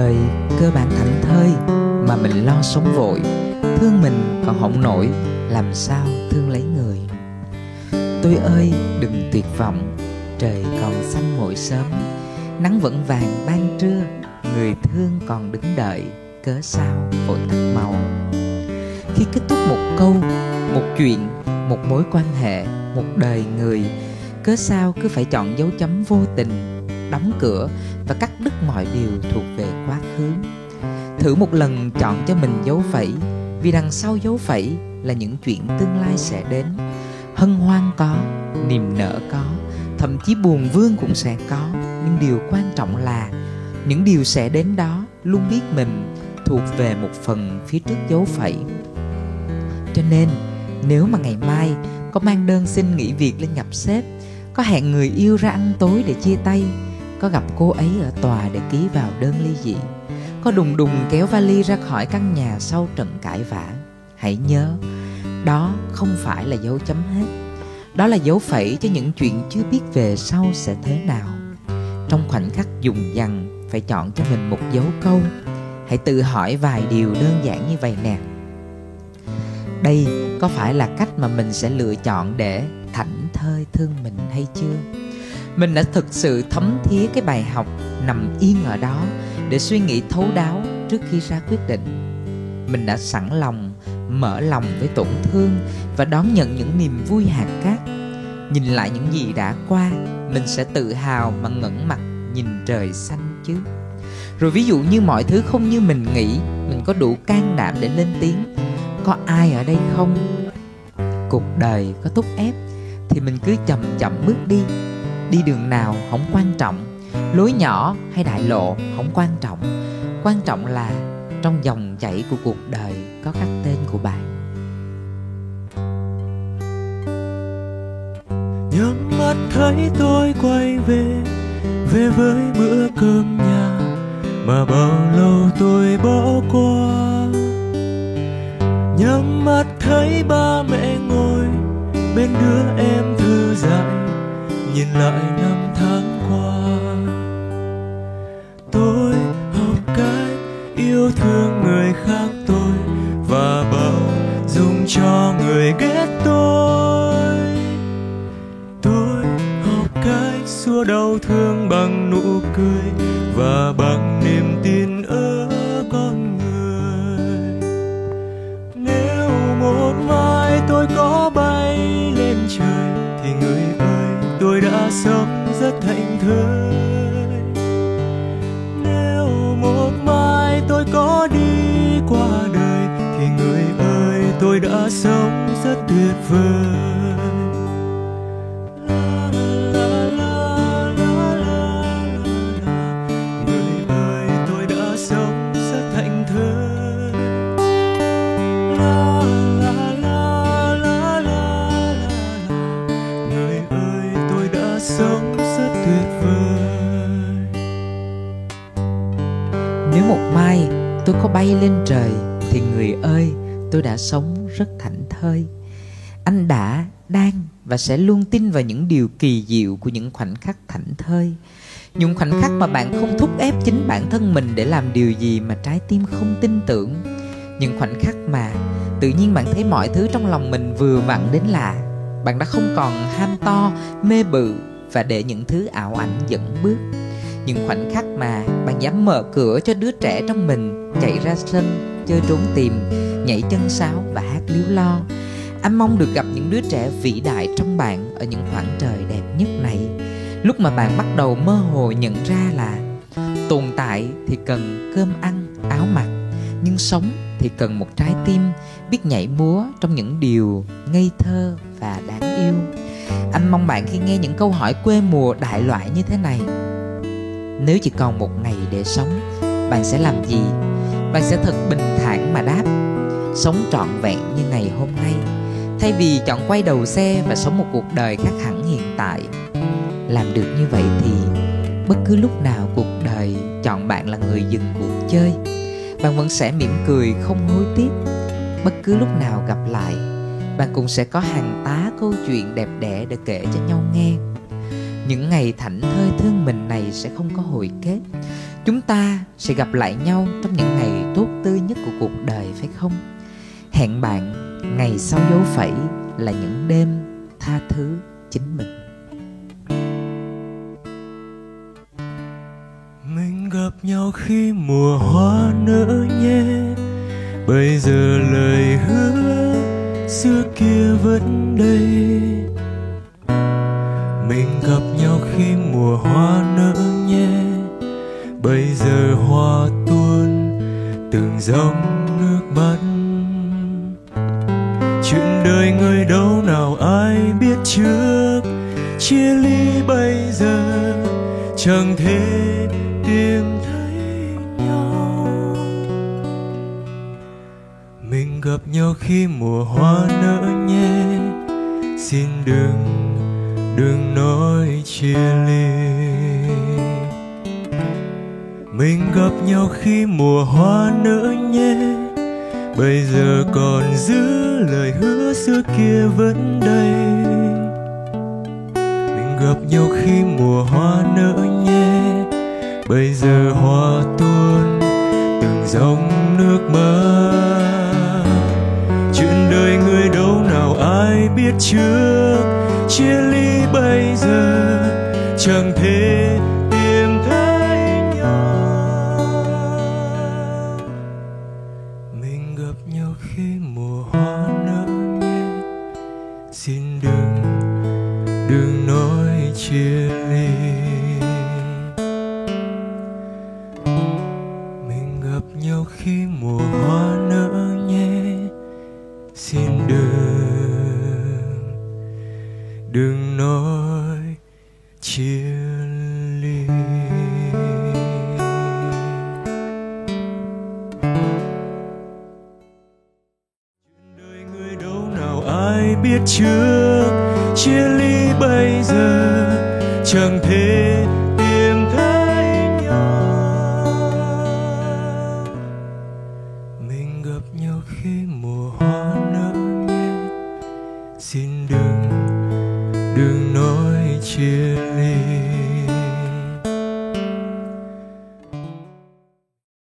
đời cơ bản thảnh thơi mà mình lo sống vội, thương mình còn không nổi, làm sao thương lấy người? Tôi ơi, đừng tuyệt vọng, trời còn xanh mỗi sớm, nắng vẫn vàng ban trưa, người thương còn đứng đợi, cớ sao vội tắt màu khi kết thúc một câu, một chuyện, một mối quan hệ, một đời người, cớ sao cứ phải chọn dấu chấm vô tình đóng cửa và cắt đứt mọi điều thuộc về quá khứ. Thử một lần chọn cho mình dấu phẩy, vì đằng sau dấu phẩy là những chuyện tương lai sẽ đến. Hân hoan có, niềm nở có, thậm chí buồn vương cũng sẽ có, nhưng điều quan trọng là những điều sẽ đến đó luôn biết mình thuộc về một phần phía trước dấu phẩy. Cho nên, nếu mà ngày mai có mang đơn xin nghỉ việc lên gặp sếp có hẹn người yêu ra ăn tối để chia tay có gặp cô ấy ở tòa để ký vào đơn ly dị. Có đùng đùng kéo vali ra khỏi căn nhà sau trận cãi vã. Hãy nhớ, đó không phải là dấu chấm hết. Đó là dấu phẩy cho những chuyện chưa biết về sau sẽ thế nào. Trong khoảnh khắc dùng dằn, phải chọn cho mình một dấu câu. Hãy tự hỏi vài điều đơn giản như vậy nè. Đây có phải là cách mà mình sẽ lựa chọn để thảnh thơi thương mình hay chưa? Mình đã thực sự thấm thía cái bài học nằm yên ở đó để suy nghĩ thấu đáo trước khi ra quyết định. Mình đã sẵn lòng, mở lòng với tổn thương và đón nhận những niềm vui hạt cát. Nhìn lại những gì đã qua, mình sẽ tự hào mà ngẩng mặt nhìn trời xanh chứ. Rồi ví dụ như mọi thứ không như mình nghĩ, mình có đủ can đảm để lên tiếng. Có ai ở đây không? Cuộc đời có thúc ép thì mình cứ chậm chậm bước đi đi đường nào không quan trọng, lối nhỏ hay đại lộ không quan trọng. Quan trọng là trong dòng chảy của cuộc đời có khắc tên của bạn. Nhắm mắt thấy tôi quay về về với bữa cơm nhà mà bao lâu tôi bỏ qua. Nhắm mắt thấy ba mẹ ngồi, bên đứa em thư giãn nhìn lại năm tháng qua. Tôi học cách yêu thương người khác tôi và bao dung cho người ghét tôi. Tôi học cách xua đau thương bằng nụ cười và bao rất thảnh thơi nếu một mai tôi có đi qua đời thì người ơi, tôi đã sống rất tuyệt vời. Nếu một mai tôi có bay lên trời, thì người ơi, tôi đã sống rất thảnh thơi. Anh đã, đang và sẽ luôn tin vào những điều kỳ diệu của những khoảnh khắc thảnh thơi. Những khoảnh khắc mà bạn không thúc ép chính bản thân mình để làm điều gì mà trái tim không tin tưởng. Những khoảnh khắc mà tự nhiên bạn thấy mọi thứ trong lòng mình vừa vặn đến lạ. Bạn đã không còn ham to, mê bự và để những thứ ảo ảnh dẫn bước những khoảnh khắc mà bạn dám mở cửa cho đứa trẻ trong mình, chạy ra sân, chơi trốn tìm, nhảy chân sáo và hát líu lo. Anh mong được gặp những đứa trẻ vĩ đại trong bạn ở những khoảng trời đẹp nhất này. Lúc mà bạn bắt đầu mơ hồ nhận ra là tồn tại thì cần cơm ăn, áo mặc, nhưng sống thì cần một trái tim biết nhảy múa trong những điều ngây thơ và đáng yêu. Anh mong bạn khi nghe những câu hỏi quê mùa đại loại như thế này nếu chỉ còn một ngày để sống, bạn sẽ làm gì? Bạn sẽ thật bình thản mà đáp, sống trọn vẹn như ngày hôm nay, thay vì chọn quay đầu xe và sống một cuộc đời khác hẳn hiện tại. Làm được như vậy thì bất cứ lúc nào cuộc đời chọn bạn là người dừng cuộc chơi, bạn vẫn sẽ mỉm cười không hối tiếc. Bất cứ lúc nào gặp lại, bạn cũng sẽ có hàng tá câu chuyện đẹp đẽ để kể cho nhau nghe những ngày thảnh thơi thương mình này sẽ không có hồi kết. Chúng ta sẽ gặp lại nhau trong những ngày tốt tươi nhất của cuộc đời, phải không? Hẹn bạn ngày sau dấu phẩy là những đêm tha thứ chính mình. Mình gặp nhau khi mùa hoa nở nhé. Bây giờ lời hứa xưa kia vẫn đây khi mùa hoa nở nhé. Bây giờ hoa tuôn, từng dòng nước mắt. Chuyện đời người đâu nào ai biết trước? Chia ly bây giờ, chẳng thể tìm thấy nhau. Mình gặp nhau khi mùa hoa nở nhé. Xin đừng đừng nói chia ly. Mình gặp nhau khi mùa hoa nở nhé. Bây giờ còn giữ lời hứa xưa kia vẫn đây. Mình gặp nhau khi mùa hoa nở nhé. Bây giờ hoa tuôn, từng dòng nước mơ. Chuyện đời người đâu nào ai biết trước. Chia ly chẳng thể tìm thấy nhau. Mình gặp nhau khi mùa hoa nở nhé xin đừng đừng nói chia ly mình gặp nhau khi mùa hoa nở nhé xin đừng đừng biết trước, chia ly bây giờ, chẳng thể tìm thấy nhau. Mình gặp nhau khi mùa hoa nở nhé xin đừng đừng nói chia ly.